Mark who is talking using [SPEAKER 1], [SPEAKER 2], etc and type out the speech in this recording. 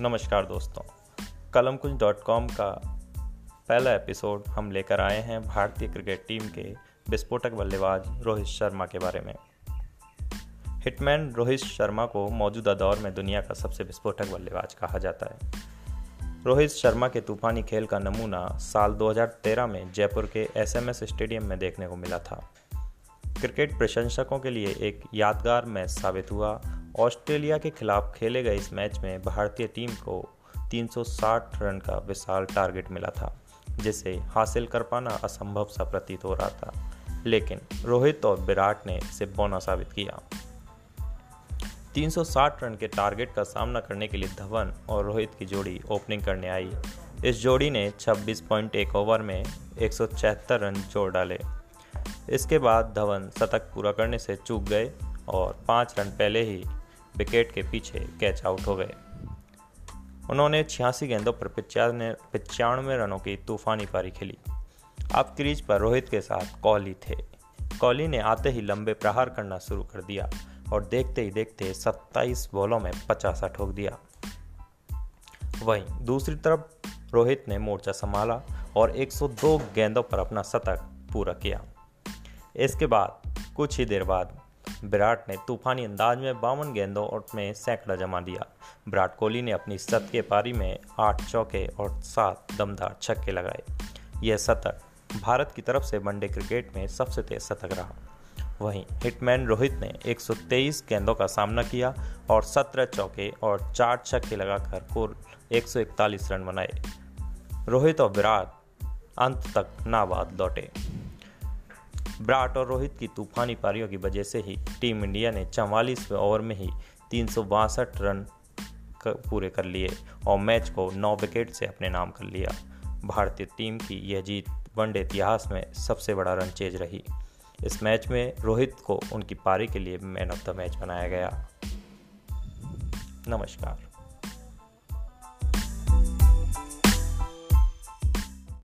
[SPEAKER 1] नमस्कार दोस्तों। कलम कुंज डॉट कॉम का पहला एपिसोड हम लेकर आए हैं भारतीय क्रिकेट टीम के विस्फोटक बल्लेबाज रोहित शर्मा के बारे में। हिटमैन रोहित शर्मा को मौजूदा दौर में दुनिया का सबसे विस्फोटक बल्लेबाज कहा जाता है। रोहित शर्मा के तूफानी खेल का नमूना साल 2013 में जयपुर के एसएमएस स्टेडियम में देखने को मिला था। क्रिकेट प्रशंसकों के लिए एक यादगार मैच साबित हुआ ऑस्ट्रेलिया के खिलाफ खेले गए इस मैच में भारतीय टीम को 360 रन का विशाल टारगेट मिला था, जिसे हासिल कर पाना असंभव सा प्रतीत हो रहा था। लेकिन रोहित और विराट ने इसे बौना साबित किया। 360 रन के टारगेट का सामना करने के लिए धवन और रोहित की जोड़ी ओपनिंग करने आई। इस जोड़ी ने 26.1 ओवर में एक रन जोड़ डाले। इसके बाद धवन शतक पूरा करने से चूक गए और पाँच रन पहले ही विकेट के पीछे कैच आउट हो गए। उन्होंने छियासी गेंदों पर पिचानवे रनों की तूफानी पारी खेली। अब क्रीज पर रोहित के साथ कोहली थे। कोहली ने आते ही लंबे प्रहार करना शुरू कर दिया और देखते ही देखते 27 बॉलों में पचासा ठोक दिया। वहीं दूसरी तरफ़ रोहित ने मोर्चा संभाला और 102 गेंदों पर अपना शतक पूरा किया। इसके बाद कुछ ही देर बाद विराट ने तूफानी अंदाज में बावन गेंदों और में सैकड़ा जमा दिया। विराट कोहली ने अपनी के पारी में आठ चौके और सात दमदार छक्के लगाए। यह शतक भारत की तरफ़ से वनडे क्रिकेट में सबसे तेज शतक रहा। वहीं हिटमैन रोहित ने 123 गेंदों का सामना किया और 17 चौके और चार छक्के लगाकर कुल 141 रन बनाए। रोहित और विराट अंत तक नाबाद लौटे। ब्राट और रोहित की तूफानी पारियों की वजह से ही टीम इंडिया ने चवालीसवें ओवर में ही तीन सौ बासठ रन पूरे कर लिए और मैच को नौ विकेट से अपने नाम कर लिया। भारतीय टीम की यह जीत वनडे इतिहास में सबसे बड़ा रन चेज रही। इस मैच में रोहित को उनकी पारी के लिए मैन ऑफ़ द मैच बनाया गया। नमस्कार।